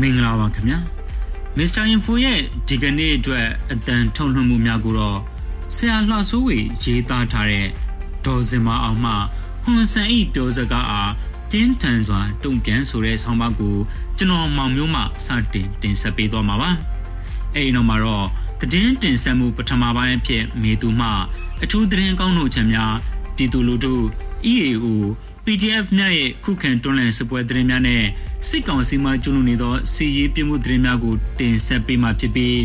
မင်္ဂလာပါခင်ဗျာမစ္စတာအင်ဖိုရဲ့ဒီကနေ့အတွက်အတန်ထုံလွှင့်မှုများကိုတော့ဆရာလှဆိုးဝေရေးသားထားတဲ့ဒေါ်စင်မအောင်မှဟွန်ဆန်ဤပြောစကားအားကျင်းထန်စွာတုံ့ပြန်ဆိုတဲ့ဆောင်းပါးကိုကျွန်တော်မောင်မျိုးမှစတင်တင်ဆက်ပေးသွားမှာပါအဲဒီတော့မှာတော့တည်င်းတင်ဆက်မှုပထမပိုင်းအဖြစ်မေသူမှအထူးသတင်းကောင်းတို့ချမ်းများပြည်သူလူထု EAO PDF မြရဲ့ခုခံတွန်းလှန်စပွဲသတင်းများနဲ့စစ်ကောင်စီမှကျူးလွန်နေသောစီရေးပြမှုသတင်းများကိုတင်ဆက်ပေးမှာဖြစ်ပြီး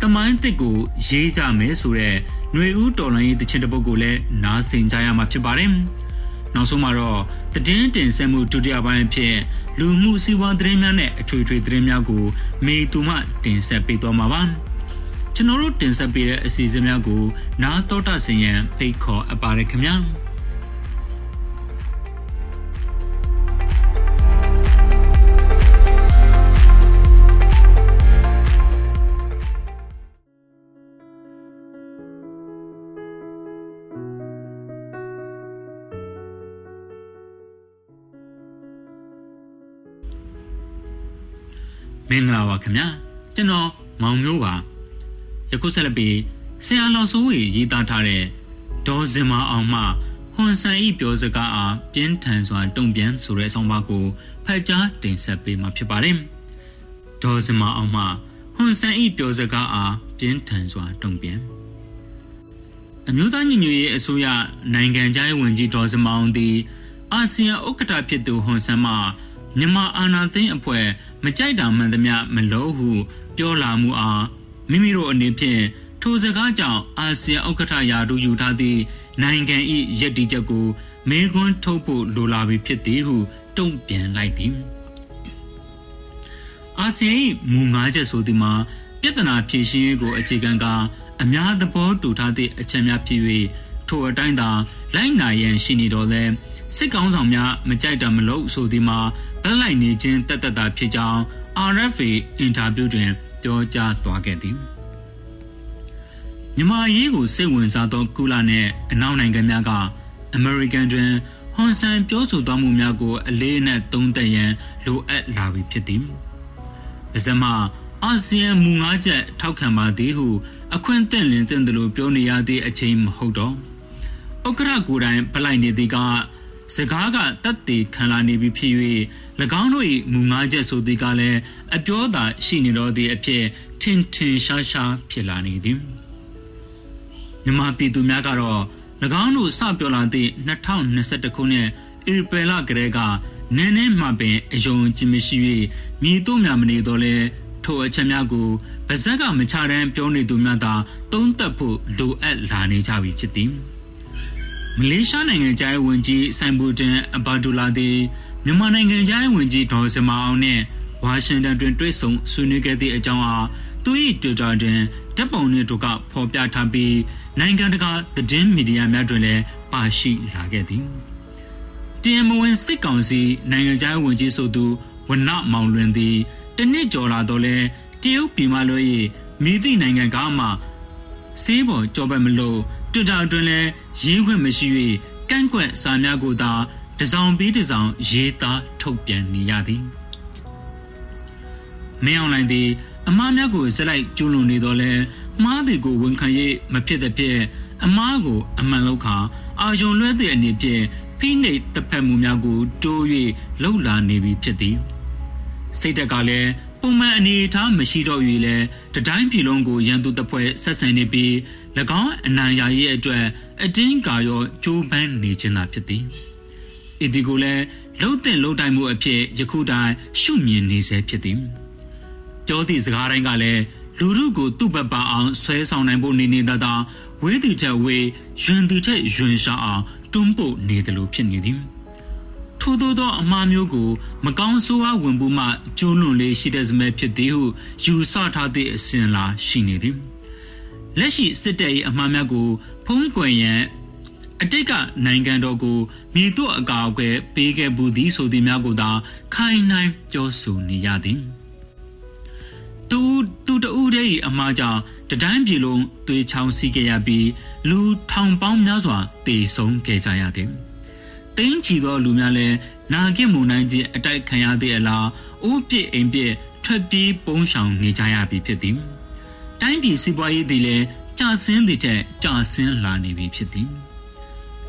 တမိုင်းတစ်ကိုရေးကြမယ်ဆိုတဲ့ຫນွေဦးတော်လိုင်းရေးတချင်တပုတ်ကိုလည်းနားဆင်ကြရမှာဖြစ်ပါတယ်။နောက်ဆုံးမှာတော့တည်င်းတင်ဆက်မှုဒုတိယပိုင်းအဖြစ်လူမှုစီးပွားသတင်းများနဲ့အထွေထွေသတင်းများကိုမေသူမှတင်ဆက်ပေးသွားမှာပါ။ကျွန်တော်တို့တင်ဆက်ပေးတဲ့အစီအစဉ်များကိုနားတော်တာဆင်ရန်ဖိတ်ခေါ်အပ်ပါတယ်ခင်ဗျာ။ မင်္ဂလာပါခင်ဗျာကျွန်တော်မောင်မျိုးပါယခုဆက်လက်ပြီးဆရာလောင်စိုးဝေရေးသားထားတဲ့ဒေါ်စင်မအောင်မှဟွန်ဆန်ဤပြောစကားအားပြင်းထန်စွာတုံ့ပြန်ဆိုတဲ့အဆောင်ပါကိုဖတ်ကြားတင်ဆက်ပေးမှာဖြစ်ပါတယ်ဒေါ်စင်မအောင်မှဟွန်ဆန်ဤပြောစကားအားပြင်းထန်စွာတုံ့ပြန်အမျိုးသားညီညွတ်ရေးအစိုးရနိုင်ငံခြားရေးဝန်ကြီးဒေါ်စင်မအောင်သည်အာဆီယံဥက္ကဋ္ဌဖြစ်သူဟွန်ဆန်မှ မြန်မာအာဏာသိမ်းအဖွဲ့မကြိုက်တာမှန်သမျှမလို့ဟု ပြောလာမှုအားမိမိတို့အနေဖြင့်ထိုစကားကြောင့်အာဆီယံဥက္ကဋ္ဌရာထူးယူထားသည့်နိုင်ငံ၏ရည်တည်ချက်ကိုမေခွန်းထုတ်ဖို့လိုလာပြီဖြစ်သည်ဟုတုံ့ပြန်လိုက်သည်အာဆီယံ၏မူငါးချက်ဆိုသည်မှာပြဿနာဖြေရှင်းရေးကိုအခြေခံကအများသဘောတူထားသည့်အချက်များဖြစ်၍ထိုအတိုင်းသာလိုက်နာရန်ရှိနေတော်လဲစစ်ကောင်းဆောင်များမကြိုက်တာမလို့ဆိုသည်မှာ လက်လိုက်နေခြင်းတက်တက်တာဖြစ်ကြောင်း RFA အင်တာဗျူးတွင်ပြောကြားသွားခဲ့သည်မြန်မာရေးကိုစိတ်ဝင်စားသောကုလာနှင့်အနောက်နိုင်ငံများကအမေရိကန်တွင်ဟွန်ဆန်ပြောဆိုသွားမှုများကိုအလေးအနက်သုံးသပ်ရန်လိုအပ်လာပြီဖြစ်သည်။ပါစမအာဆီယံမူငါးချက်ထောက်ခံပါသည်ဟု အခွင့်အသင့်လင်းသင့်တယ်လို့ပြောနေရသည့်အချိန်မဟုတ်တော့။ဥက္ကရာကိုယ်တိုင်ပလိုက်နေသည်ကစကားကတက်တည်ခံလာနေပြီဖြစ်၍၎ င်းတို့၏မူငါးချက်ဆိုသည်ကလည်းအပြောသာရှိနေတော်သည့်အဖြစ်ထင်ထင်ရှားရှားဖြစ်လာနေသည်မြမပြည်သူများကတော့၎င်းတို့စပြောလာသည့်2021ခုနှစ်ဧပြီလကလေးကနင်းနေမှပင်အယုံကြည်မရှိ၍မြည်တို့များမနေတော့လဲထိုအချက်များကိုဗဇက်ကမချတမ်းပြောနေသူများသာသုံးသပ်ဖို့လိုအပ်လာနေကြပြီဖြစ်သည်မလေးရှားနိုင်ငံကျန်းဝန်ကြီးဆိုင်ဘူတန်အဘာဒူလာသည် မြန်မာနိုင်ငံကျန်းဝန်ကြီးဒေါ်စမအောင်နဲ့ဝါရှင်တန်တွင်တွေ့ဆုံဆွေးနွေးခဲ့သည့်အကြောင်းအားသူ၏တွစ်တာတွင်တပ်ပုံနှင့်တို့ကဖော်ပြထားပြီးနိုင်ငံတကာသတင်းမီဒီယာများတွင်လည်းပါရှိလာခဲ့သည်တင်မဝင်စစ်ကောင်စီနိုင်ငံခြားဝန်ကြီးဆိုသူဝနမောင်လွင်သည်တနစ်ကျော်လာတော့လဲတရုတ်ပြည်မှလွှဲ၍မိသည့်နိုင်ငံကမှစေးပေါ်ကြောပဲမလို့တွစ်တာအတွင်းလဲရင်းခွင့်မရှိ၍ကန့်ကွက်စာများကိုသာ တစောင်ပြီးတစောင်ရေးသားထုတ်ပြန်နေရသည်မင်းအောင်လိုင်းသည်အမားများကိုဇက်လိုက်ကျူးလွန်နေတော့လဲမှားသည်ကိုဝန်ခံရမဖြစ်တဲ့ဖြစ်အမားကိုအမှန်လောက်ခါအာယုံလွှဲသည့်အနေဖြင့်ဖိနှိပ်တပ်ဖက်မှုများကိုတိုး၍လှုပ်လာနေပြီဖြစ်သည်စိတ်တက်ကလည်းပုံမှန်အနေအထားမရှိတော့၍လဲတတိုင်းပြည်လုံးကိုရန်သူတပ်ဖွဲ့ဆက်ဆံနေပြီး၎င်းအနိုင်ရရေးအတွက်အတင်းကာရောကြိုးပမ်းနေခြင်းသာဖြစ်သည်။ ဤဒီကိုလည်းလှုပ်တဲ့လှုပ်တိုင်းမှုအဖြစ်ယခုတိုင်ရှုမြင်နေစေဖြစ်သည်။ပြောသည့်စကားတိုင်းကလည်းလူမှုကိုသူ့ဘက်ပါအောင်ဆွဲဆောင်နိုင်ဖို့နေနေတာသာဝေးသူချက်ဝေးယွန်သူချက်ယွန်ရှာအောင်တွန်းပို့နေတယ်လို့ဖြစ်နေသည်။ထိုထို့သောသောအမှားမျိုးကိုမကောင်းဆိုးဝါးဝင်မှုမှကျိုးလွန်လေးရှိတဲ့စမဲဖြစ်သည်ဟုယူဆထားသည့်အစဉ်လာရှိနေသည်လက်ရှိစစ်တပ်၏အမှားများကိုဖုံးကွယ်ရန် အတိတ်ကနိုင်ငံတော်ကိုမြည်တို့အကာအကွယ်ပေးခဲ့မှုသည်ဆိုသည်များကိုသာခိုင်နှိုင်းပြောဆိုနေရသည်သူသူတူတဲ့၏အမှားကြောင့်တတိုင်းပြည်လုံးသွေးချောင်းစီးခဲ့ရပြီးလူထောင်ပေါင်းများစွာတေဆုံးခဲ့ကြရသည်။တင်းချီသောလူများလည်းနာဂစ်မုန်တိုင်းကြီးအတိုက်ခံရသည့်အလားအိုးပြစ်အိမ်ပြစ်ထွက်ပြေးပုန်းရှောင်နေကြရပြီဖြစ်သည်။တိုင်းပြည်စီးပွားရေးသည်လည်းကြာဆင်းသည့်ထက်ကြာဆင်းလာနေပြီဖြစ်သည်။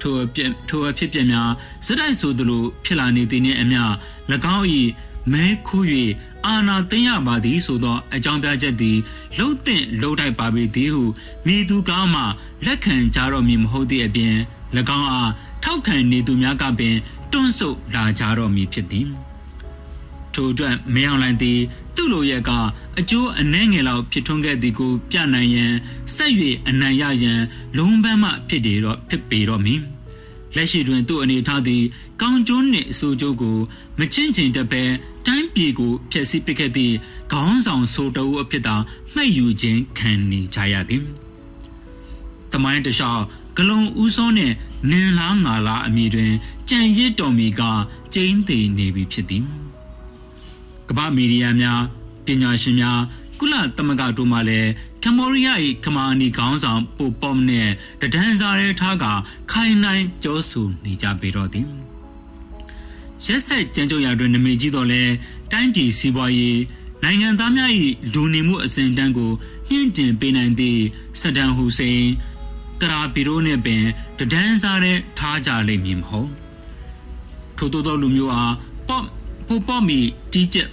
ထိုအပြစ်ထိုအဖြစ်ပြများစတိုက်ဆိုသလိုဖြစ်လာနေသည်နှင့်အမျှ၎င်း၏မဲခိုး၍အာနာသိရပါသည်ဆိုသောအကြောင်းပြချက်သည်လှုပ်တဲ့လှုပ်ထိုက်ပါပေသည်ဟုမိသူကားမှလက်ခံကြတော့မည်မဟုတ်သည့်အပြင်၎င်းအားထောက်ခံနေသူများကပင်တွန့်ဆုတ်လာကြတော့မည်ဖြစ်သည်ထိုအတွက်မယောင်လိုင်သည် သူ့လိုရဲ့ကအကျိုးအနှဲငယ်လောက်ဖြစ်ထွန်းခဲ့သည်ကိုပြနိုင်ရန်ဆက်၍အနံရရန်လုံးပန်းမှဖြစ်တယ်တော့ဖြစ်ပေတော့မည်လက်ရှိတွင်သူ့အနေထားသည်ကောင်းကျိုးနှင့်အဆိုးကျိုးကိုမချင့်ချင်တတ်ပဲတိုင်းပြည်ကိုဖျက်ဆီးပစ်ခဲ့သည့်ခေါင်းဆောင်ဆိုတအုပ်အဖြစ်သာမှတ်ယူခြင်းခံနေကြရသည်။တမိုင်းတခြားဂလုံဦးစောနှင့်နင်လားငါလားအမိတွင်ကြံရစ်တော်မီကကျင်းသေးနေပြီဖြစ်သည်။ ကမ္ဘာမီဒီယာများပညာရှင်များကုလသမဂ္ဂတို့မှလည်းကမ္ဘောဒီးယား၏ကမာနီခေါင်းဆောင်ပိုပေါမနဲ့တဒန်းစားရဲထားကခိုင်နိုင်ပြောဆိုနေကြပေတော့သည်။ရက်ဆက်ကြမ်းကြုတ်ရာတွင်နမိတ်ကြီးတော်လဲတိုင်းပြည်စီးပွားရေးနိုင်ငံသားများ၏လူနေမှုအစဉ်တန်းကိုညှင့်တင်ပေးနိုင်သည့်စဒန်ဟူစိန်ကရာပီရိုနှင့်ပင်တဒန်းစားတဲ့ထားကြလိမ့်မည်မဟုတ်ထို့သောသောလူမျိုးအားပေါ့ ပိုပေါ့မီတီးကျက်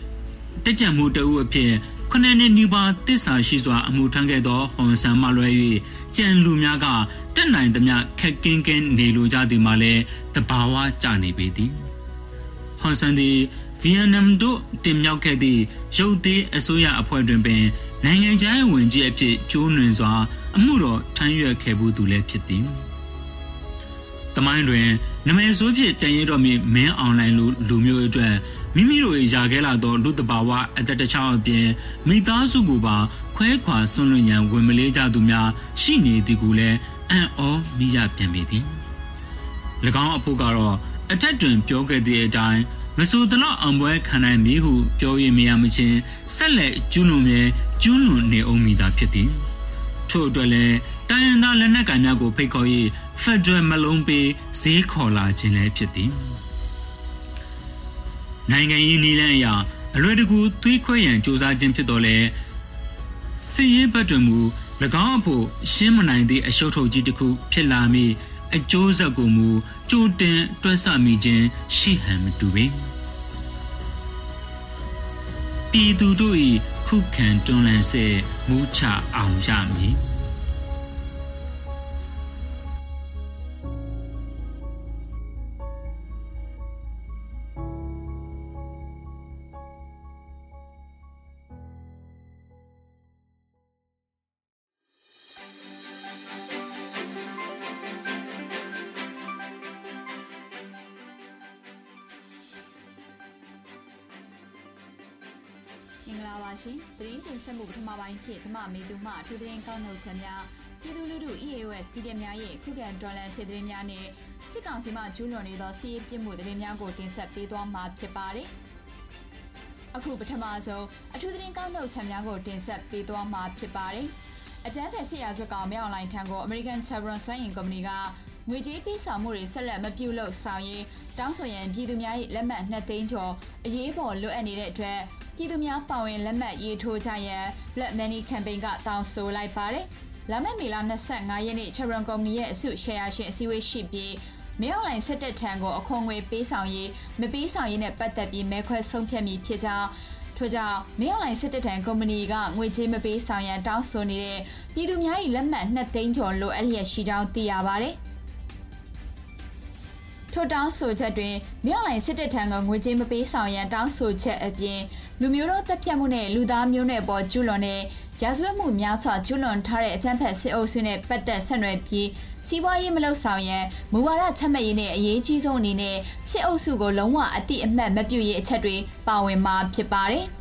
တက်ကြံမှုတအုပ်အဖြစ်ခဏနှစ်နီးပါးတစ္ဆာရှိစွာအမှုထမ်းခဲ့သောဟွန်ဆန်မှလွဲ၍ကြံလူများကတက်နိုင်သမျှခက်ကင်းကင်းနေလိုကြသည်မှာလည်းတဘာဝကြနေပေသည်ဟွန်ဆန်သည်ဗီယက်နမ်တို့တင်မြောက်ခဲ့သည့်ရုပ်သေးအစိုးရအဖွဲ့တွင်ပင်နိုင်ငံခြားရေးဝန်ကြီးအဖြစ်ကျိုးနွင်စွာ အမှုတော်ထမ်းရွက်ခဲ့မှုသူလည်းဖြစ်သည်။တမိုင်းတွင်နမဲဆိုးဖြစ်ကြံရတော်မူမင်းအွန်လိုင်းလူလူမျိုးအတွက် မိမိတို့ရာခဲလာသောလူတဘာဝအသက်တချောင်းအပြင်မိသားစုကိုပါခွဲခွာဆွန့်လွတ်ရန်ဝင်မလေးကြသူများရှိနေသည်ကိုလည်းအံ့ဩမိရပြန်ပေသည်။၎င်းအဖို့ကတော့အထက်တွင်ပြောခဲ့တဲ့အတိုင်းမဆိုတလောက်အောင်ပွဲခံနိုင်မည်ဟုပြောရမရမချင်းဆက်လက်ကျွလွန်မြဲကျွလွန်နေအောင်မိတာဖြစ်သည်ထို့အတွက်လည်းတိုင်းရင်းသားလက်နက်ကိုင်များကိုဖိတ်ခေါ်၍ဖက်ဒရယ်မလုံးပေးဈေးခေါ်လာခြင်းလည်းဖြစ်သည် နိုင်ငံရေးနည်းလမ်းအရအလွယ်တကူသွေးခွဲရန်စ조사ခြင်းဖြစ်တော်လဲစစ်ရေးဘက်တွင်မူ၎င်းအဖို့ရှင်းမနိုင်သည့်အရှုပ်ထုတ်ကြီးတစ်ခုဖြစ်လာမည်အကျိုးဆက်ကိုမူကြိုတင်တွက်ဆမိခြင်းရှိဟန်မတူပေပြည်သူတို့၏ခုခံတွန်းလှန်စေမူချအောင်ရမည် ပထမပိုင်းဖြစ်ကျမမေသူမှအထူးသတင်းကောက်နှုတ်ချက်များပြည်သူလူထု EAOS ပြည်သူများရဲ့ခုခံဒေါ်လာစစ်သတင်းများနဲ့စစ်ကောင်စီမှကျူးလွန်နေသောစီးရေးပြစ်မှုသတင်းများကိုတင်ဆက်ပေးသွားမှာဖြစ်ပါတယ်။အခုပထမဆုံးအထူးသတင်းကောက်နှုတ်ချက်များကိုတင်ဆက်ပေးသွားမှာဖြစ်ပါတယ်။အကြမ်းဖက်စစ်ရာဇဝတ်ကောင်မြောက်လိုင်းထံကို American Chevron စွမ်းအင်ကုမ္ပဏီကငွေကြေးပေးဆောင်မှုတွေဆက်လက်မပြုလုပ်ဆောင်ရေးတောင်းဆိုရန်ပြည်သူများ၏လက်မှတ်2သိန်းကျော်အရေးပေါ်လိုအပ်နေတဲ့အတွက် ပြည်သူများပါဝင်လက်မှတ်ရေးထိုးကြရန် Black Money Campaign ကတောင်းဆိုလိုက်ပါတယ်။လာမယ့်မေလ25ရက်နေ့ Chevron Company ရဲ့အစုရှယ်ယာရှင်အစည်းအဝေးရှိပြီးမဲအွန်လိုင်းစစ်တပ်ထံကိုအခွန်ငွေပေးဆောင်ရေးမပေးဆောင်ရေးနဲ့ပတ်သက်ပြီးမဲခွဲဆုံးဖြတ်မိဖြစ်ကြောင်းထို့ကြောင့်မင်းအွန်လိုင်းစစ်တပ်ထံကုမ္ပဏီကငွေကြေးမပေးဆောင်ရန်တောင်းဆိုနေတဲ့ပြည်သူများ၏လက်မှတ်2သိန်းကျော်လိုအပ်လျက်ရှိကြောင်းသိရပါတယ်။ထို့တောင်းဆိုချက်တွင်မြောက်လိုင်စစ်တပ်ထံကငွေကြေးမပေးဆောင်ရန်တောင်းဆိုချက်အပြင် လူမျိုးတို့တပ်ဖြတ်မှုနဲ့လူသားမျိုးနွယ်ပေါ်ကျူးလွန်တဲ့ရာဇဝတ်မှုများစွာကျူးလွန်ထားတဲ့အကြမ်းဖက်စစ်အုပ်စုနဲ့ပတ်သက်ဆက်နွယ်ပြီးစီးပွားရေးမလုပ်ဆောင်ရန်မူဝါဒချမှတ်ရေးနဲ့အရေးကြီးဆုံးအနေနဲ့စစ်အုပ်စုကိုလုံးဝအတိအမှတ်မပြုရေးအချက်တွေပါဝင်မှာဖြစ်ပါတယ်။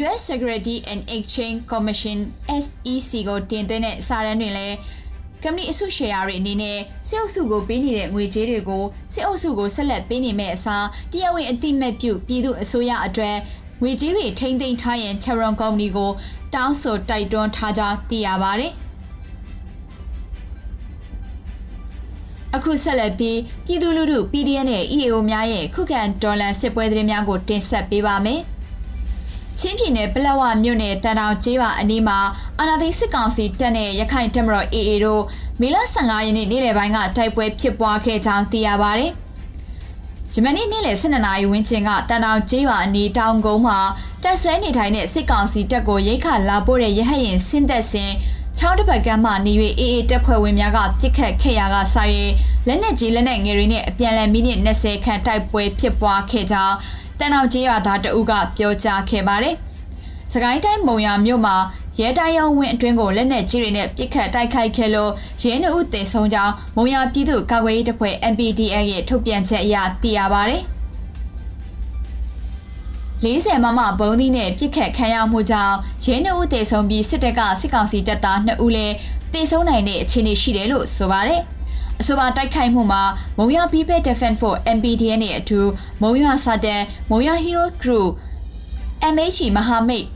US Security and Exchange Commission SEC ကိုတင်သွင်းတဲ့စာရန်တွင်လည်း ကမ္ဘာအစုရှယ်ယာတွေအနေနဲ့စစ်အုပ်စုကိုပေးနေတဲ့ငွေကြေးတွေကိုစစ်အုပ်စုကိုဆက်လက်ပေးနေမယ့်အစားတရားဝင်အတိမတ်ပြုပြည်သူအစိုးရအတွက်ငွေကြေးတွေထိန်းသိမ်းထားရင် Chevron Company ကိုတောင်းဆိုတိုက်တွန်းထားကြောင်းသိရပါတယ်။အခုဆက်လက်ပြီးပြည်သူလူထု PDN နဲ့ EAO များရဲ့ခုခံဒေါ်လာစစ်ပွဲသတင်းများကိုတင်ဆက်ပေးပါမယ်။ ချင်းပြည်နယ်ပလက်ဝမြို့နယ်တန်တောင်ကျေးရွာအနီးမှာအာနာသိစစ်ကောင်စီတပ်နဲ့ရခိုင်တပ်မတော် AA တို့မေလ15ရက်နေ့နေ့လယ်ပိုင်းကတိုက်ပွဲဖြစ်ပွားခဲ့ကြောင်းသိရပါဗျ။ယမနေ့နေ့လယ်12နာရီဝန်းကျင်ကတန်တောင်ကျေးရွာအနီးတောင်ကုန်းမှာတပ်ဆွဲနေထိုင်တဲ့စစ်ကောင်စီတပ်ကိုရိတ်ခါလာပို့တဲ့ရဟတ်ရင်ဆင်းသက်စဉ်ချောင်းတစ်ပတ်ကမ်းမှနေ၍အေးအေးတပ်ဖွဲ့ဝင်များကပြစ်ခတ်ခဲ့ရာကဆာ၍လက်နက်ကြီးလက်နက်ငယ်တွေနဲ့အပြန်အလှန်မိနစ်20ခန့်တိုက်ပွဲဖြစ်ပွားခဲ့ကြောင်း တန်အောင်ကျေးရွာသားတအုပ်ကပြောကြားခဲ့ပါတယ်။စကိုင်းတိုင်းမုံရမြို့မှာရဲတိုင်းရုံးဝင်းအတွင်းကိုလက်နက်ကြီးတွေနဲ့ပစ်ခတ်တိုက်ခိုက်ခဲ့လို့ရဲနှုတ်သေဆုံးကြောင်းမုံရပြည်သူ့ကာကွယ်ရေးတပ်ဖွဲ့ MPDA ရဲ့ထုတ်ပြန်ချက်အရသိရပါတယ်။40မမဘုံသီးနဲ့ပြစ်ခတ်ခံရမှုကြောင့်ရဲနှုတ်သေဆုံးပြီးစစ်တပ်ကစစ်ကောင်စီတပ်သား2ဦးလည်းသေဆုံးနိုင်တဲ့အခြေအနေရှိတယ်လို့ဆိုပါတယ်။ အဆိုပါတိုက်ခိုက်မှုမှာမုံရ People Defense for MPDN နဲ့အတူမုံရစာတန်မုံရ Hero Crew MH မဟာမိတ်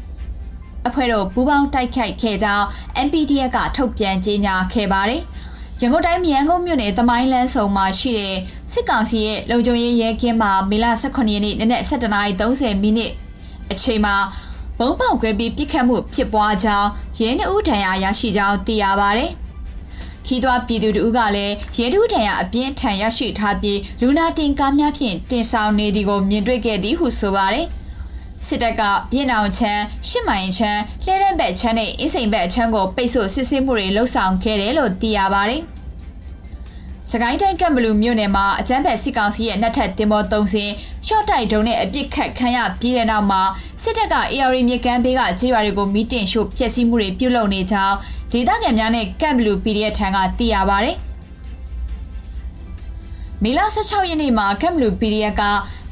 အဖွဲ့တို့ပူးပေါင်းတိုက်ခိုက်ခဲ့ကြောင်း MPDF ကထုတ်ပြန်ကြေညာခဲ့ပါတယ်။ရန်ကုန်တိုင်းမြန်ကုန်မြို့နယ်သမိုင်းလန်းဆောင်မှာရှိတဲ့စစ်ကောင်စီရဲ့လုံခြုံရေးရဲကင်းမှာမေလ18ရက်နေ့နနက်7:30မိနစ်အချိန်မှာဘုံပေါက်ကွဲပြီးပြစ်ခတ်မှုဖြစ်ပွားကြောင်းရဲနှုတ်ဒဏ်ရာရရှိကြောင်းသိရပါတယ်။ ခီးသွွားပြည်သူတို့ကလည်းရဲဒုဒဏ်ရာအပြင်းထန်ရရှိထားပြီးလူနာတင်ကားများဖြင့်တင်ဆောင်နေသည်ကိုမြင်တွေ့ခဲ့သည်ဟုဆိုပါတယ်စစ်တပ်ကပြည်နောင်ချမ်းရှစ်မိုင်ချမ်းလှဲတဲ့ဘက်ချမ်းနဲ့အင်းစိန်ဘက်ချမ်းကိုပိတ်ဆို့စစ်ဆေးမှုတွေလှုပ်ဆောင်ခဲ့တယ်လို့သိရပါတယ်စကိုင်းတိုင်းကံဘလူမြို့နယ်မှာအကြမ်းဖက်စစ်ကောင်စီရဲ့နှက်ထက်တင်ပေါ်သုံးစင်းရှော့တိုက်ဒုံနဲ့အပြစ်ခတ်ခံရပြီးတဲ့နောက်မှာစစ်တပ်က AR မြေကမ်းဘေးကခြေရွာတွေကိုမီးတင်ရှို့ဖျက်ဆီးမှုတွေပြုလုပ်နေကြောင်း ဒေသခံများနဲ့ကမ်ဘလူ PDF ထံကသိရပါဗျ။မေလ16ရက်နေ့မှာကမ်ဘလူ PDF က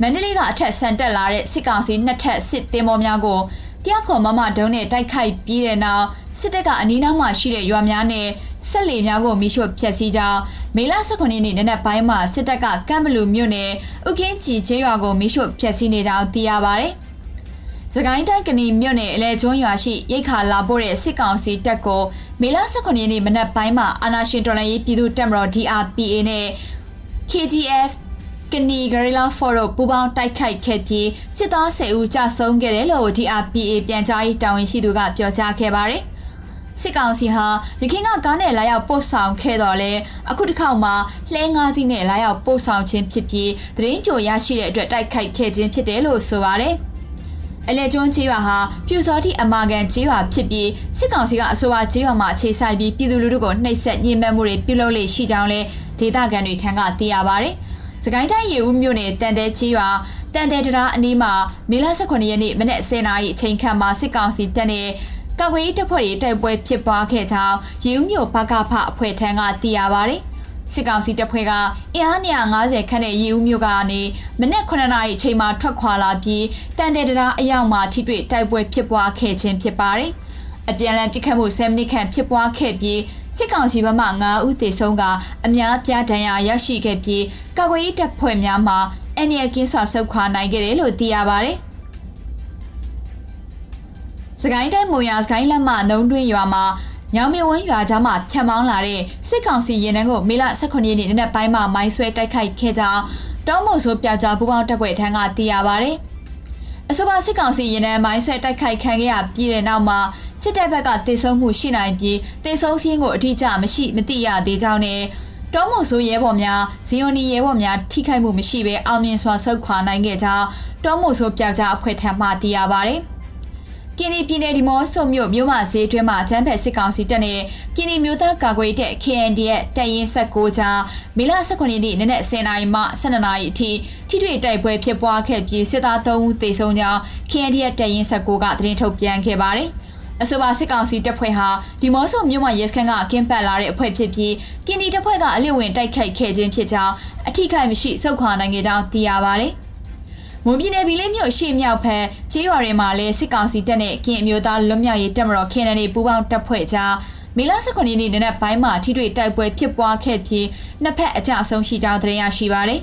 မန္တလေးကအထက်ဆန်တက်လာတဲ့စစ်ကောင်စီနှစ်ထပ်စစ်တင်မောများကိုတရားခွန်မမဒုံနဲ့တိုက်ခိုက်ပြီးတဲ့နောက်စစ်တပ်ကအနီးနားမှာရှိတဲ့ရွာများနဲ့ဆက်လေများကိုမိရှို့ဖျက်ဆီးကြောင်းမေလ18ရက်နေ့နနက်ပိုင်းမှာစစ်တပ်ကကမ်ဘလူမြို့နယ်ဥကင်းကြီးကျေးရွာကိုမိရှို့ဖျက်ဆီးနေကြောင်းသိရပါဗျ။ စကိုင်းတိုင်းကဏီမြို့နယ်အလဲကျွန်းရွာရှိရိတ်ခါလာပို့တဲ့စစ်ကောင်စီတပ်ကိုမေလ18ရက်နေ့မနက်ပိုင်းမှာအာနာရှင်တော်လှန်ရေးပြည်သူ့တပ်မတော် DRPA နဲ့ KGF ကနီဂရီလာဖော်တို့ပူးပေါင်းတိုက်ခိုက်ခဲ့ပြီးစစ်သား10ဦးကြာဆုံးခဲ့တယ်လို့ DRPA ပြန်ကြားရေးတာဝန်ရှိသူကပြောကြားခဲ့ပါတယ်။စစ်ကောင်စီဟာရခိုင်ကကားနဲ့လာရောက်ပို့ဆောင်ခဲ့တော့လဲအခုတစ်ခေါက်မှာလှဲငါးစီးနဲ့လာရောက်ပို့ဆောင်ခြင်းဖြစ်ပြီးသတင်းကြိုရရှိတဲ့အတွက်တိုက်ခိုက်ခဲ့ခြင်းဖြစ်တယ်လို့ဆိုပါတယ်။ အလဲကျွန်းချေးရွာဟာပြူစောတိအမာကန်ချေးရွာဖြစ်ပြီးစစ်ကောင်စီကအဆိုပါချေးရွာမှာအခြေစိုက်ပြီးပြည်သူလူထုကိုနှိပ်စက်ညှဉ်းပန်းမှုတွေပြုလုပ်လေရှိကြောင်းလဲဒေသခံတွေထံကသိရပါဗျ။စကိုင်းတိုင်းရေဦးမြို့နယ်တန်တဲချေးရွာတန်တဲတရာအနီးမှာမေလ18ရက်နေ့မနက်10:00နာရီအချိန်ခန့်မှာစစ်ကောင်စီတပ်နဲ့ကာကွယ်ရေးတပ်ဖွဲ့တွေတိုက်ပွဲဖြစ်ပွားခဲ့ကြောင်းရေဦးမြို့ဘကဖအဖွဲ့ထံကသိရပါဗျ။ စစ်ကောင်စီတပ်ဖွဲ့ကအင်အား150ခန့်တဲ့ရေဦးမြို့ကနေမနက်9နာရီအချိန်မှာထွက်ခွာလာပြီးတန်တဲ့တရားအရောက်မှာထိတွေ့တိုက်ပွဲဖြစ်ပွားခဲ့ခြင်းဖြစ်ပါတယ်။အပြန်အလှန်ပစ်ခတ်မှု10မိနစ်ခန့်ဖြစ်ပွားခဲ့ပြီးစစ်ကောင်စီဘက်မှ9ဦးသေဆုံးကအများပြားဒဏ်ရာရရှိခဲ့ပြီးကာကွယ်ရေးတပ်ဖွဲ့များမှအန်ရကင်းစွာဆုတ်ခွာနိုင်ခဲ့တယ်လို့သိရပါတယ်။စကိုင်းတိုင်းမုံရစကိုင်းလက်မှနှုံးတွင်းရွာမှာ ညောင်မင်းဝင်းရွာကြားမှာဖြတ်မောင်းလာတဲ့စစ်ကောင်စီရင်နှန်းကိုမေလ18ရက်နေ့နနက်ပိုင်းမှာမိုင်းဆွဲတိုက်ခိုက်ခဲ့ကြောင်းတောမို့ဆိုပြောက်ကြားပူပေါင်းတပ်ဖွဲ့ထံကသိရပါဗျ။အဆိုပါစစ်ကောင်စီရင်နှန်းမိုင်းဆွဲတိုက်ခိုက်ခံခဲ့ရပြီးတဲ့နောက်မှာစစ်တပ်ဘက်ကတေဆုံးမှုရှိနိုင်ပြီးတေဆုံးစင်းကိုအထူးကြမရှိမသိရသေးကြောင်းနဲ့တောမို့ဆိုရဲဘော်များဇီယိုနီရဲဘော်များထိခိုက်မှုမရှိဘဲအောင်မြင်စွာဆုတ်ခွာနိုင်ခဲ့ကြောင်းတောမို့ဆိုပြောက်ကြားအဖွဲ့ထံမှသိရပါဗျ။ဒ ကင်းနီပြည်နယ်ဒီမော့ဆိုမြို့မြို့မဈေးတွင်းမှာကျန်းဖက်စစ်ကောင်စီတပ်နဲ့ကင်းနီမြို့သားကာကွယ်တဲ့ KND ရဲ့တပ်ရင်း16ကြားမေလ18ရက်နေ့နနက်10:00နာရီမှ12:00နာရီအထိထိတွေ့တိုက်ပွဲဖြစ်ပွားခဲ့ပြီးစစ်သား3ဦးသေဆုံးကြောင်း KND ရဲ့တပ်ရင်း16ကသတင်းထုတ်ပြန်ခဲ့ပါတယ်။အဆိုပါစစ်ကောင်စီတပ်ဖွဲ့ဟာဒီမော့ဆိုမြို့မှာရဲစခန်းကကင်းပတ်လာတဲ့အဖွဲ့ဖြစ်ပြီးကင်းနီတပ်ဖွဲ့ကအလစ်ဝင်တိုက်ခိုက်ခဲ့ခြင်းဖြစ်ကြောင်းအထိခိုက်မရှိစုခွာနိုင်ခဲ့ကြောင်းသိရပါတယ်။ မွန်ပြည်နယ်ပြည်လေးမြို့ရှေ့မြောက်ဖက်ကျေးရွာတွေမှာလည်းစစ်ကောင်စီတပ်နဲ့ကင်းအမျိုးသားလွတ်မြောက်ရေးတပ်မတော် KNL ပူးပေါင်းတပ်ဖွဲ့ကြားမေလ19ရက်နေ့နနက်ပိုင်းမှာထိတွေ့တိုက်ပွဲဖြစ်ပွားခဲ့ပြီးနှစ်ဖက်အကြအဆုံးရှိကြောင်းသတင်းရရှိပါရယ်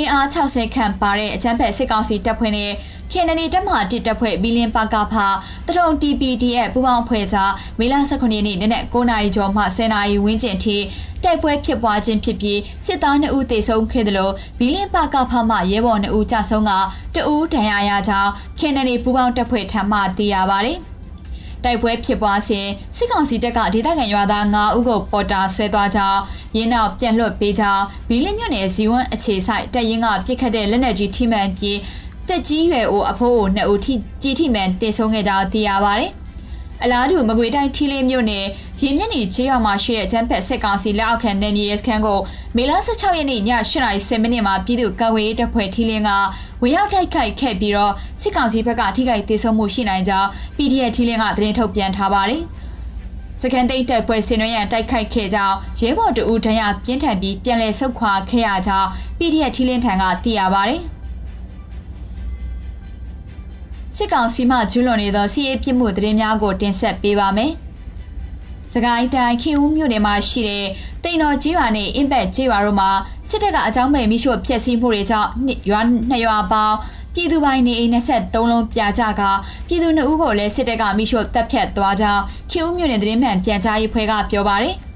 အင်အား60ခန့်ပါတဲ့အကြမ်းဖက်စစ်ကောင်စီတပ်ဖွဲ့နဲ့ခေနနီတက်မဟာတစ်တပ်ဖွဲ့ဘီလင်ပါကဖာတရုံ TPDF ပူးပေါင်းအဖွဲ့ကြားမေလ19ရက်နေ့နနက်9:00နာရီကျော်မှ10:00နာရီဝန်းကျင်ထိတိုက်ပွဲဖြစ်ပွားခြင်းဖြစ်ပြီးစစ်သား2ဦးသေဆုံးခဲ့တယ်လို့ဘီလင်ပါကဖာမှရဲဘော်2ဦးကြာဆုံးကတဦးဒဏ်ရာရကြောင်းခေနနီပူးပေါင်းတပ်ဖွဲ့ထံမှသိရပါတယ် တိုက်ပွဲဖြစ်ပွားစဉ်စစ်ကောင်စီတပ်ကဒေသခံရွာသား9ဦးကိုပေါ်တာဆွဲသွားကြောင်းရင်းနောက်ပြန်လွတ်ပေးကြောင်းဘီလင်းမြို့နယ်ဇီဝန်းအခြေဆိုင်တပ်ရင်းကပြစ်ခတ်တဲ့လက်နက်ကြီးထိမှန်ပြီးတက်ကြီးရွယ်အိုအဖိုးကိုနှစ်ဦးထိကြီးထိမှန်တည်ဆုံးခဲ့ကြောင်းသိရပါတယ်။အလားတူမကွေတိုင်းထီလေးမြို့နယ်ရင်းမြစ်နီကျေးရွာမှာရှိတဲ့ချမ်းဖက်စစ်ကောင်စီလက်အောက်ခံနယ်မြေစခန်းကိုမေလ16ရက်နေ့ည8:30မိနစ်မှာပြည်သူ့ကာကွယ်ရေးတပ်ဖွဲ့ထီလင်းက ဝင်ရောက်တိုက်ခိုက်ခဲ့ပြီးတော့စစ်ကောင်စီဘက်ကထိခိုက်ဒေဆုံးမှုရှိနိုင်ကြောင်း PDF ထီလင်းကသတင်းထုတ်ပြန်ထားပါတယ်။စကန်တိတ်တက်ပွဲဆင်နွှဲရန်တိုက်ခိုက်ခဲ့ကြောင်းရဲဘော်တဦးဒဏ်ရာပြင်းထန်ပြီးပြန်လည်ဆုတ်ခွာခဲ့ရကြောင်း PDF ထီလင်းထံကသိရပါတယ်။စစ်ကောင်စီမှကျူးလွန်နေသောစီးရေးပြစ်မှုသတင်းများကိုတင်ဆက်ပေးပါမယ်။ စကိုင်းတိုင်းခင်ဦးမြို့နယ်မှာရှိတဲ့တိန်တော်ကြီးရွာနဲ့အင်ဘက်ကြီးရွာတို့မှာစစ်တပ်ကအကြောင်းမဲ့မိရှို့ဖျက်ဆီးမှုတွေကြောင့်ရွာနှစ်ရွာပေါင်းပြည်သူပိုင်းနေအိမ်23လုံးပြကြကပြည်သူ2ဦးကိုလည်းစစ်တပ်ကမိရှို့တပ်ဖြတ်သွားကြောင်းခင်ဦးမြို့နယ်သတင်းမှန်ပြန်ကြားရေးဖွဲ့ကပြောပါတယ်။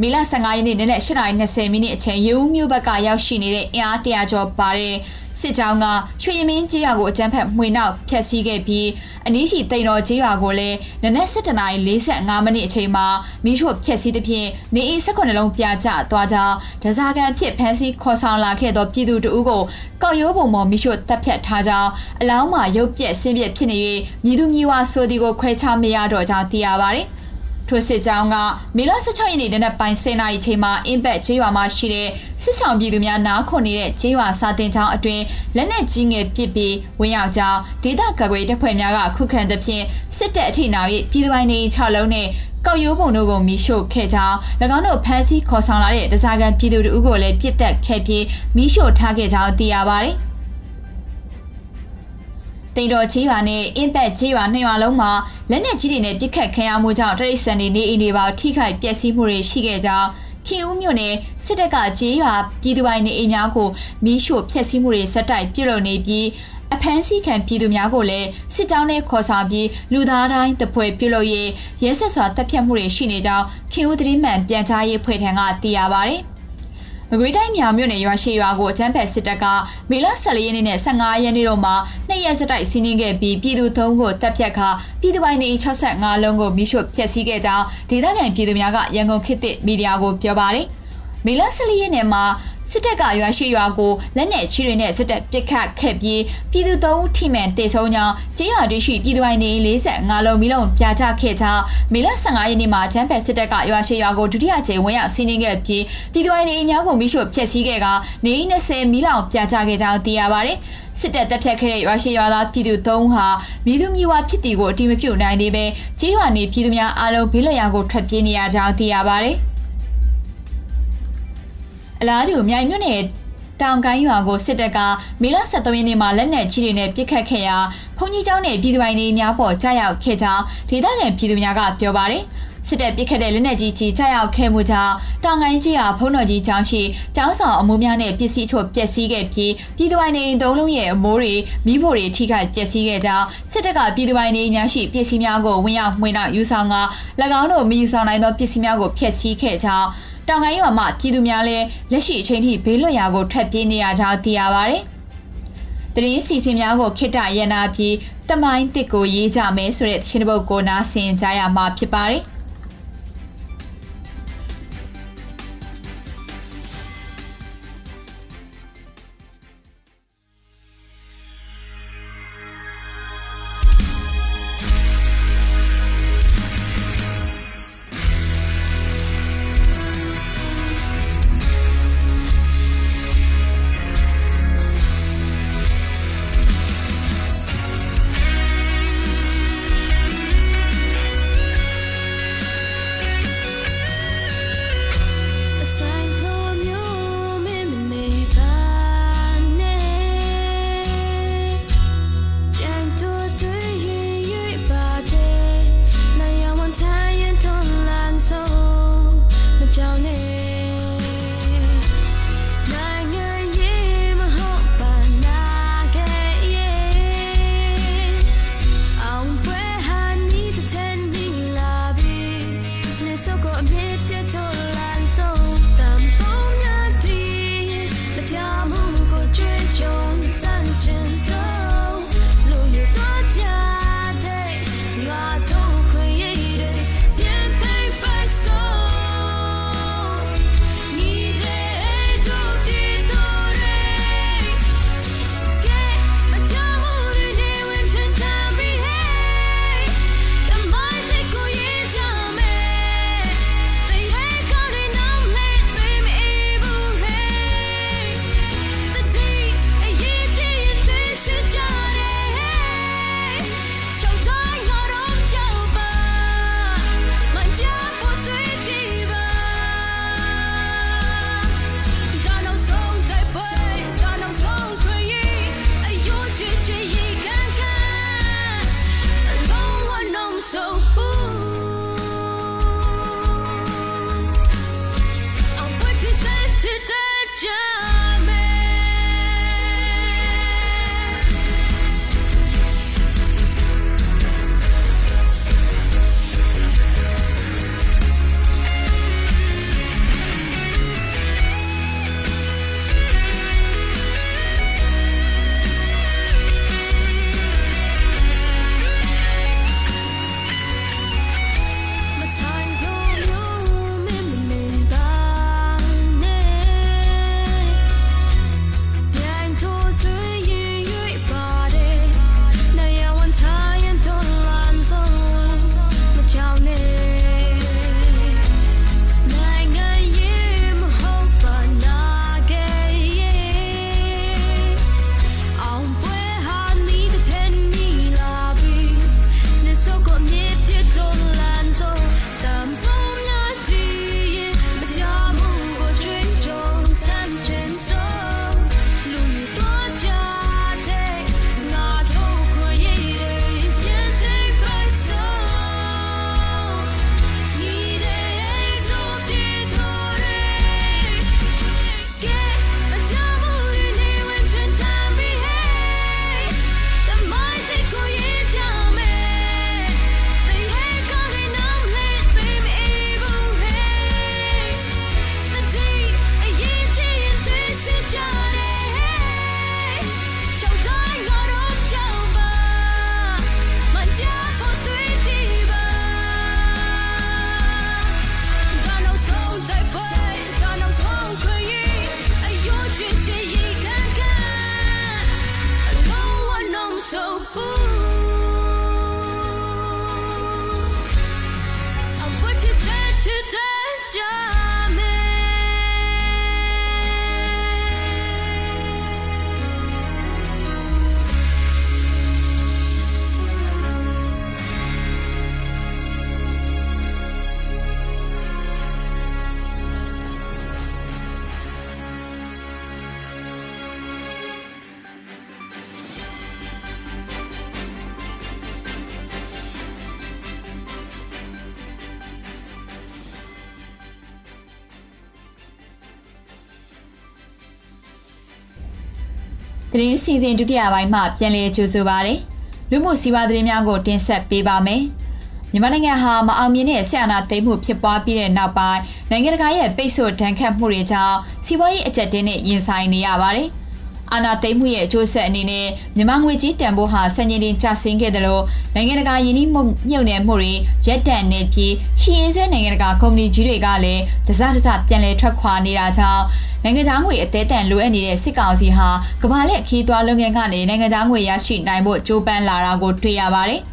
မေလ15ရက်နေ့နနက်8:20မိနစ်အချိန်ရေဦးမြို့ဘက်ကရောက်ရှိနေတဲ့အင်အားတရာကျော်ပါတဲ့စစ်ကြောင်းကရွှေရမင်းကျေးရွာကိုအကြမ်းဖက်မှွေနောက်ဖျက်ဆီးခဲ့ပြီးအနီးရှိတိန်တော်ကျေးရွာကိုလည်းနနက်7:45မိနစ်အချိန်မှာမိရှို့ဖျက်ဆီးသဖြင့်နေအိမ်18လုံးပြကျသွားကြောင်းဒဇာကန်ဖြစ်ဖမ်းဆီးခေါ်ဆောင်လာခဲ့သောပြည်သူတို့ကိုကောက်ရိုးပုံပေါ်မိရှို့တပ်ဖြတ်ထားကြောင်းအလောင်းမှာရုပ်ပြက်ဆင်းပြက်ဖြစ်နေ၍မြည်သူမြည်ဝါဆိုဒီကိုခွဲခြားမရတော့ကြောင်းသိရပါတယ်။ ထိုစစ်ကြောင်းကမေလ16ရက်နေ့နနက်ပိုင်း10:00နာရီချိန်မှာအင်ဘက်ကျေးရွာမှာရှိတဲ့စစ်ဆောင်ပြည်သူများနားခွန်နေတဲ့ကျေးရွာစာတင်ကျောင်းအတွင်းလက်နက်ကြီးငယ်ပစ်ပြီးဝင်ရောက်ကြောင်းဒေသကာကွယ်တပ်ဖွဲ့များကခုခံသဖြင့်စစ်တပ်အထိနာ၍ပြည်သူပိုင်းနေ6လုံးနဲ့ကောက်ရိုးပုံတို့ကိုမိရှို့ခဲ့ကြောင်း၎င်းတို့ဖမ်းဆီးခေါ်ဆောင်လာတဲ့ဒဇာကန်ပြည်သူတို့ကိုလည်းပြစ်တက်ခဲ့ပြီးမိရှို့ထားခဲ့ကြောင်းသိရပါတယ်။ တိန်တော်ကြီးရွာနဲ့အင်းပတ်ကြီးရွာနှစ်ရွာလုံးမှာလက်နက်ကြီးတွေနဲ့ပစ်ခတ်ခံရမှုကြောင့်တရိတ်ဆန်တွေနေအိမ်တွေပါထိခိုက်ပျက်စီးမှုတွေရှိခဲ့ကြောင်းခင်ဦးမြို့နယ်စစ်တပ်ကကြေးရွာပြည်သူပိုင်နေအိမ်များကိုမီးရှို့ဖျက်ဆီးမှုတွေဆက်တိုက်ပြုလုပ်နေပြီးအဖမ်းဆီးခံပြည်သူများကိုလည်းစစ်ကြောင်းနဲ့ခေါ်ဆောင်ပြီးလူသားတိုင်းတပွဲပြုလုပ်ရေးရဲဆက်စွာတပ်ဖြတ်မှုတွေရှိနေကြောင်းခင်ဦးသတင်းမှန်ပြန်ကြားရေးဖွဲ့ထံကသိရပါဗျ။ မကွေးတိုင်းမြောင်မြို့နယ်ရွာရှိရွာကိုအကြမ်းဖက်စစ်တပ်ကမေလ14ရက်နေ့နဲ့15ရက်နေ့တို့မှာနှစ်ရက်စတိုက်စီးနင်းခဲ့ပြီးပြည်သူသုံးကိုတပ်ဖြတ်ခါပြည်သူပိုင်နေ65လုံးကိုမိရှို့ဖျက်ဆီးခဲ့ကြောင်းဒေသခံပြည်သူများကရန်ကုန်ခေတ်သစ်မီဒီယာကိုပြောပါတယ်။မေလ14ရက်နေ့မှာ စစ်တပ်ကရွာရှိရွာကိုလက်နက်ချီတွေနဲ့စစ်တပ်ပစ်ခတ်ခဲ့ပြီးပြည်သူသုံးထိမှန်တေဆုံးကြောင်းကျေးရွာတွေရှိပြည်သူပိုင်းနေ45လုံးမီလုံးပြာချခဲ့ကြောင်းမေလ15ရက်နေ့မှာချမ်းဖက်စစ်တပ်ကရွာရှိရွာကိုဒုတိယကြိမ်ဝင်ရောက်စီးနင်းခဲ့ပြီးပြည်သူပိုင်းနေအများကိုမိရှို့ဖျက်ဆီးခဲ့ကနေ20မီလောင်ပြာချခဲ့ကြောင်းသိရပါတယ်စစ်တပ်တပ်ဖြတ်ခဲ့တဲ့ရွာရှိရွာသားပြည်သူ၃ဟာမိသူမျိုးဝဖြစ်တီကိုအတိမပြုတ်နိုင်သေးပဲကျေးရွာနေပြည်သူများအားလုံးဘေးလွတ်ရာကိုထွက်ပြေးနေရကြောင်းသိရပါတယ်။ အလားတူမြိုင်မြို့နယ်တောင်ကိုင်းရွာကိုစစ်တပ်ကမေလ23ရက်နေ့မှာလက်နက်ကြီးတွေနဲ့ပစ်ခတ်ခဲ့ရာဘုံကြီးကျောင်းနဲ့ပြည်သူပိုင်တွေများပေါ်ကြားရောက်ခဲ့ကြောင်းဒေသခံပြည်သူများကပြောပါတယ်စစ်တပ်ပစ်ခတ်တဲ့လက်နက်ကြီးကြီးကြားရောက်ခဲ့မှုကြောင့်တောင်ကိုင်းကြီးဟာဖုံးတော်ကြီးကျောင်းရှိကျောင်းဆောင်အမိုးများနဲ့ပစ္စည်းချို့ပျက်စီးခဲ့ပြီးပြည်သူပိုင်နေသုံးလုံးရဲ့အမိုးတွေမိဖို့တွေထိခိုက်ပျက်စီးခဲ့ကြောင်းစစ်တပ်ကပြည်သူပိုင်နေများရှိပစ္စည်းများကိုဝင်ရောက်မှွေနှောက်ယူဆောင်က၎င်းတို့မယူဆောင်နိုင်သောပစ္စည်းများကိုဖျက်ဆီးခဲ့ကြောင်း တောင်ကိုင်းရွာမှာပြည်သူများလည်းလက်ရှိအချိန်ထိဘေးလွတ်ရာကိုထွက်ပြေးနေရကြောင်းသိရပါဗျ။တရင်စီစဉ်များကိုခိတ္တရနာပြီးတမိုင်းတစ်ကိုရေးကြမယ်ဆိုတဲ့ချင်းပုတ်ကိုနားဆင်ကြရမှာဖြစ်ပါတယ်။ သတင်းစီစဉ်ဒုတိယပိုင်းမှပြန်လည်ကြိုဆိုပါရစေ။လူမှုစီးပွားသတင်းများကိုတင်ဆက်ပေးပါမယ်။မြန်မာနိုင်ငံဟာမအောင်မြင်တဲ့ဆရာနာသိမ်းမှုဖြစ်ပွားပြီးတဲ့နောက်ပိုင်းနိုင်ငံတကာရဲ့ပိတ်ဆို့ဒဏ်ခတ်မှုတွေကြောင့်စီးပွားရေးအကျပ်တင်းနဲ့ရင်ဆိုင်နေရပါတယ်။ အာဏာသိမ်းမှုရဲ့အကျိုးဆက်အနေနဲ့မြန်မာငွေကြီးတန်ဖိုးဟာစံချိန်တင်ကျဆင်းခဲ့တယ်လို့နိုင်ငံတကာယင်းနှိမ့်မြုပ်နှံမှုတွေရက်တန့်နေပြီးရှီရင်ဆွဲနိုင်ငံတကာကုမ္ပဏီကြီးတွေကလည်းတစတစပြန်လည်ထွက်ခွာနေတာကြောင့်နိုင်ငံသားငွေအသေးတန်လိုအပ်နေတဲ့စစ်ကောင်စီဟာကမ္ဘာလက်ခီးသွွားလုပ်ငန်းကနေနိုင်ငံသားငွေရရှိနိုင်ဖို့ကြိုးပမ်းလာတာကိုတွေ့ရပါတယ်။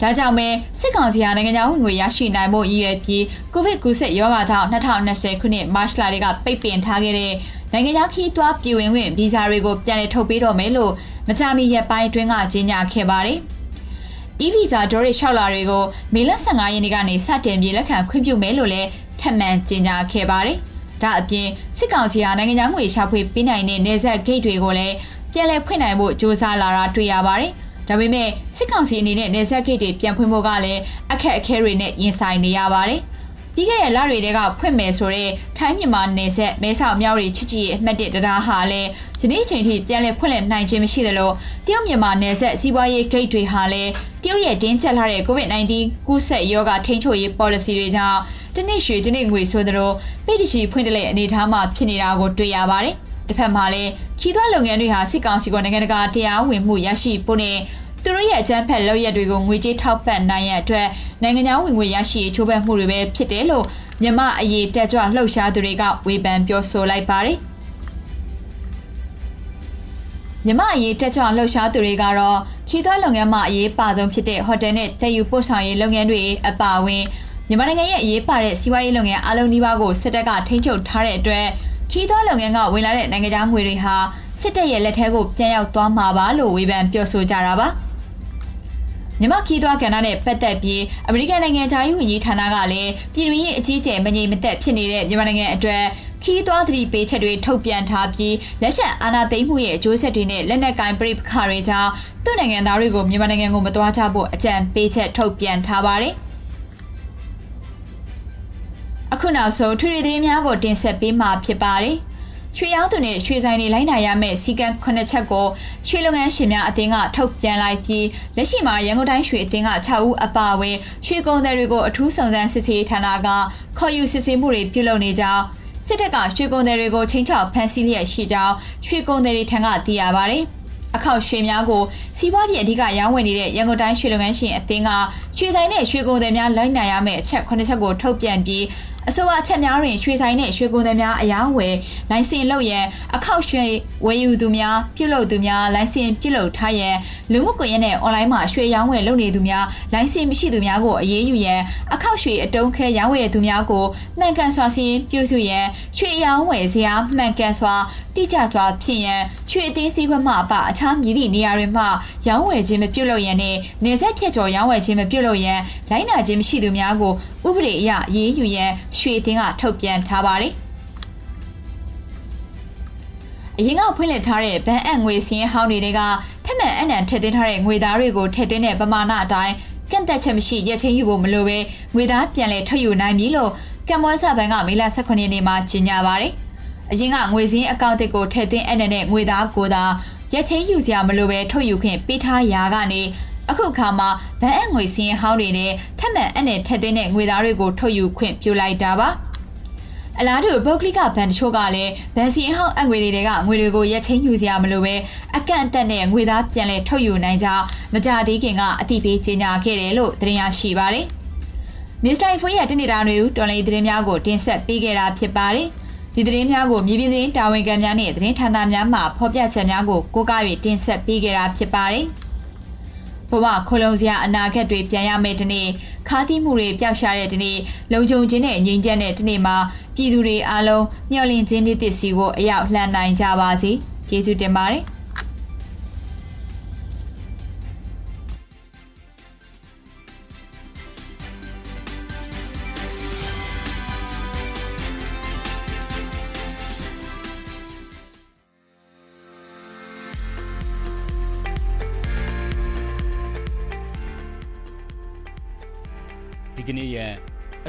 ဒါကြောင့်ပဲစစ်ကောင်စီဟာနိုင်ငံသားဝင်ငွေရရှိနိုင်ဖို့ရည်ရွယ်ပြီးကိုဗစ်ကူးစက်ရောဂါကြောင့်2020ခုနှစ်မတ်လကပိတ်ပင်ထားခဲ့တဲ့ နိုင်ငံခြားခီးသွွားပြည်ဝင်ခွင့်ဗီဇာတွေကိုပြန်လည်ထုတ်ပေးတော့မယ်လို့မကြာမီရက်ပိုင်းအတွင်းကကြေညာခဲ့ပါတယ်။ e-visa ဒေါ်ရလျှောက်လာတွေကိုမေလ15ရက်နေ့ကနေစတင်ပြီးလက်ခံခွင့်ပြုမယ်လို့လည်းထပ်မံကြေညာခဲ့ပါတယ်။ဒါအပြင်စစ်ကောင်စီဟာနိုင်ငံခြားငွေရှာဖွေပေးနိုင်တဲ့နေဆက်ဂိတ်တွေကိုလည်းပြန်လည်ဖွင့်နိုင်ဖို့စ조사လာတာတွေ့ရပါတယ်။ဒါပေမဲ့စစ်ကောင်စီအနေနဲ့နေဆက်ဂိတ်တွေပြန်ဖွင့်ဖို့ကလည်းအခက်အခဲတွေနဲ့ရင်ဆိုင်နေရပါတယ်။ ပြီးခဲ့တဲ့လတွေကဖွင့်မယ်ဆိုတဲ့ထိုင်းမြန်မာနယ်စပ်မဲဆောက်မြောက်ရီချစ်ကြည်ရဲ့အမှတ်၁တရားဟာလည်းဒီနေ့ချိန်ထိပြန်လည်ဖွင့်လှစ်နိုင်ခြင်းမရှိသလိုတရုတ်မြန်မာနယ်စပ်စီးပွားရေးဂိတ်တွေဟာလည်းတရုတ်ရဲ့တင်းကျပ်လာတဲ့ COVID-19 ကူးစက်ရောဂါထိန်းချုပ်ရေး policy တွေကြောင့်တနေ့ရွှေတနေ့ငွေဆိုသလိုပိတ်တချီဖွင့်တလဲအနေထားမှာဖြစ်နေတာကိုတွေ့ရပါတယ်။တစ်ဖက်မှာလည်းခီးသွွားလုပ်ငန်းတွေဟာစစ်ကောင်စီကနိုင်ငံတကာတရားဝင်မှုရရှိဖို့နဲ့ သူတို့ရဲ့အကြမ်းဖက်လုပ်ရက်တွေကိုငွေကြေးထောက်ပံ့နိုင်ရအတွက်နိုင်ငံခြားဝင်ငွေရရှိရေးချိုးဖက်မှုတွေပဲဖြစ်တယ်လို့မြမအရေးတက်ကြွလှုပ်ရှားသူတွေကဝေဖန်ပြောဆိုလိုက်ပါတယ်မြမအရေးတက်ကြွလှုပ်ရှားသူတွေကတော့ခီးသွွားလုပ်ငန်းမှာအရေးပါဆုံးဖြစ်တဲ့ဟိုတယ်နဲ့တည်ယူပို့ဆောင်ရေးလုပ်ငန်းတွေအပါအဝင်မြန်မာနိုင်ငံရဲ့အရေးပါတဲ့စီးပွားရေးလုပ်ငန်းအလုံးနီးပါးကိုစစ်တပ်ကထိန်းချုပ်ထားတဲ့အတွက်ခီးသွွားလုပ်ငန်းကဝင်လာတဲ့နိုင်ငံခြားငွေတွေဟာစစ်တပ်ရဲ့လက်ထဲကိုပြန်ရောက်သွားမှာပါလို့ဝေဖန်ပြောဆိုကြတာပါ။ မြမခီးသွွားကဏ္ဍနဲ့ပတ်သက်ပြီးအမေရိကန်နိုင်ငံသားရေးဝန်ကြီးဌာနကလည်းပြည်တွင်းရေးအကြီးအကျယ်မငြိမ်မသက်ဖြစ်နေတဲ့မြန်မာနိုင်ငံအတွက်ခီးသွွားသတိပေးချက်တွေထုတ်ပြန်ထားပြီးလက်ချက်အာဏာသိမ်းမှုရဲ့အကျိုးဆက်တွေနဲ့လက်နက်ကင်ပြိပခါတွေကြောင့်သူ့နိုင်ငံသားတွေကိုမြန်မာနိုင်ငံကိုမသွားကြဖို့အကြံပေးချက်ထုတ်ပြန်ထားပါတယ်အခုနောက်ဆုံးထွေထွေသတင်းများကိုတင်ဆက်ပေးမှာဖြစ်ပါတယ်။ ရွှေရောင်းသူနဲ့ရွှေဆိုင်တွေလိုက်နာရမယ့်စီကံ9ချက်ကိုရွှေလုပ်ငန်းရှင်များအသင်းကထုတ်ပြန်လိုက်ပြီးလက်ရှိမှာရန်ကုန်တိုင်းရွှေအသင်းက6ဦးအပါအဝင်ရွှေကုန်သည်တွေကိုအထူးစုံစမ်းစစ်ဆေးဌာနကခေါ်ယူစစ်ဆေးမှုတွေပြုလုပ်နေကြောင်းစစ်တပ်ကရွှေကုန်သည်တွေကိုချင်းချောက်ဖမ်းဆီးလျက်ရှိကြောင်းရွှေကုန်သည်တွေထံကသိရပါဗျ။အခောက်ရွှေများကိုစီးပွားပြည်အဓိကရောင်းဝယ်နေတဲ့ရန်ကုန်တိုင်းရွှေလုပ်ငန်းရှင်အသင်းကရွှေဆိုင်နဲ့ရွှေကုန်သည်များလိုက်နိုင်ရမယ့်အချက်9ချက်ကိုထုတ်ပြန်ပြီး အဆိုပါအချက်များတွင်ရွှေဆိုင်နှင့်ရွှေကုန်သည်များအယောင်းဝယ်လိုင်စင်လုပ်ရန်အခောက်ရွှေဝယ်ယူသူများပြုလုပ်သူများလိုင်စင်ပြုလုပ်ထားရန်လူမှုကွန်ရက်နဲ့အွန်လိုင်းမှာရွှေရောင်းဝယ်လုပ်နေသူများလိုင်စင်မရှိသူများကိုအရေးယူရန်အခောက်ရွှေအတုံးခဲရောင်းဝယ်သူများကိုမှန်ကန်စွာစီရင်ပြုစုရန်ရွှေရောင်းဝယ်စရာမှန်ကန်စွာတိကျစွာဖြစ်ရန်ရွှေအသေးစည်းခွက်မှအပအခြားမြည်သည့်နေရာတွေမှရောင်းဝယ်ခြင်းမပြုလုပ်ရန်နဲ့နေဆက်ဖြတ်ကျော်ရောင်းဝယ်ခြင်းမပြုလုပ်ရန်လိုင်းနာခြင်းမရှိသူများကိုဥပဒေအရရေးယူရန်ရွှေသင်းကထုတ်ပြန်ထားပါတယ်အရင်ကဖွင့်လှစ်ထားတဲ့ဗန်အပ်ငွေစင်းဟောင်းတွေကထက်မှန်အနံထည့်သွင်းထားတဲ့ငွေသားတွေကိုထည့်သွင်းတဲ့ပမာဏအတိုင်းကန့်သက်ချက်မရှိရက်ချင်းယူဖို့မလိုပဲငွေသားပြန်လည်ထုတ်ယူနိုင်ပြီလို့ကမ္ဘောဇဘန်ကမေလ18ရက်နေ့မှာကြေညာပါတယ်။အရင်ကငွေစင်းအကောင့်တွေကိုထည့်သွင်းအနံနဲ့ငွေသားကိုသာရက်ချင်းယူစရာမလိုပဲထုတ်ယူခွင့်ပေးထားရာကနေ အခုခါမှာဗန်အပ်ငွေစင်းဟောင်းတွေနဲ့ထက်မှန်အနဲ့ထက်သွင်းတဲ့ငွေသားတွေကိုထုတ်ယူခွင့်ပြုလိုက်တာပါအလားတူပုဂ္ဂလိကဘဏ်တချို့ကလည်းဗန်စီဟောင်းအငွေတွေကငွေတွေကိုရက်ချင်းယူစရာမလိုပဲအကန့်အသတ်နဲ့ငွေသားပြန်လဲထုတ်ယူနိုင်ကြောင်းမကြသေးခင်ကအသိပေးကြေညာခဲ့တယ်လို့သတင်းရရှိပါတယ်။မစ္စတာဖွေးရဲ့တနေ့တာတွေတော်လေးသတင်းများကိုတင်ဆက်ပေးခဲ့တာဖြစ်ပါတယ်။ဒီသတင်းများကိုမြေပြင်သတင်းတာဝန်ခံများနဲ့သတင်းဌာနများမှဖော်ပြချက်များကိုကိုးကား၍တင်ဆက်ပေးခဲ့တာဖြစ်ပါတယ်။ ဘဝခလုံးစရာအနာဂတ်တွေပြန်ရမယ့်တနေ့ခါးသီးမှုတွေပျောက်ရှားတဲ့ဒီနေ့လုံခြုံခြင်းနဲ့ငြိမ်းချမ်းတဲ့ဒီနေ့မှာပြည်သူတွေအားလုံးမျှော်လင့်ခြင်းနေ့သစ်စီကိုအရောက်လှမ်းနိုင်ကြပါစေကျေးဇူးတင်ပါတယ်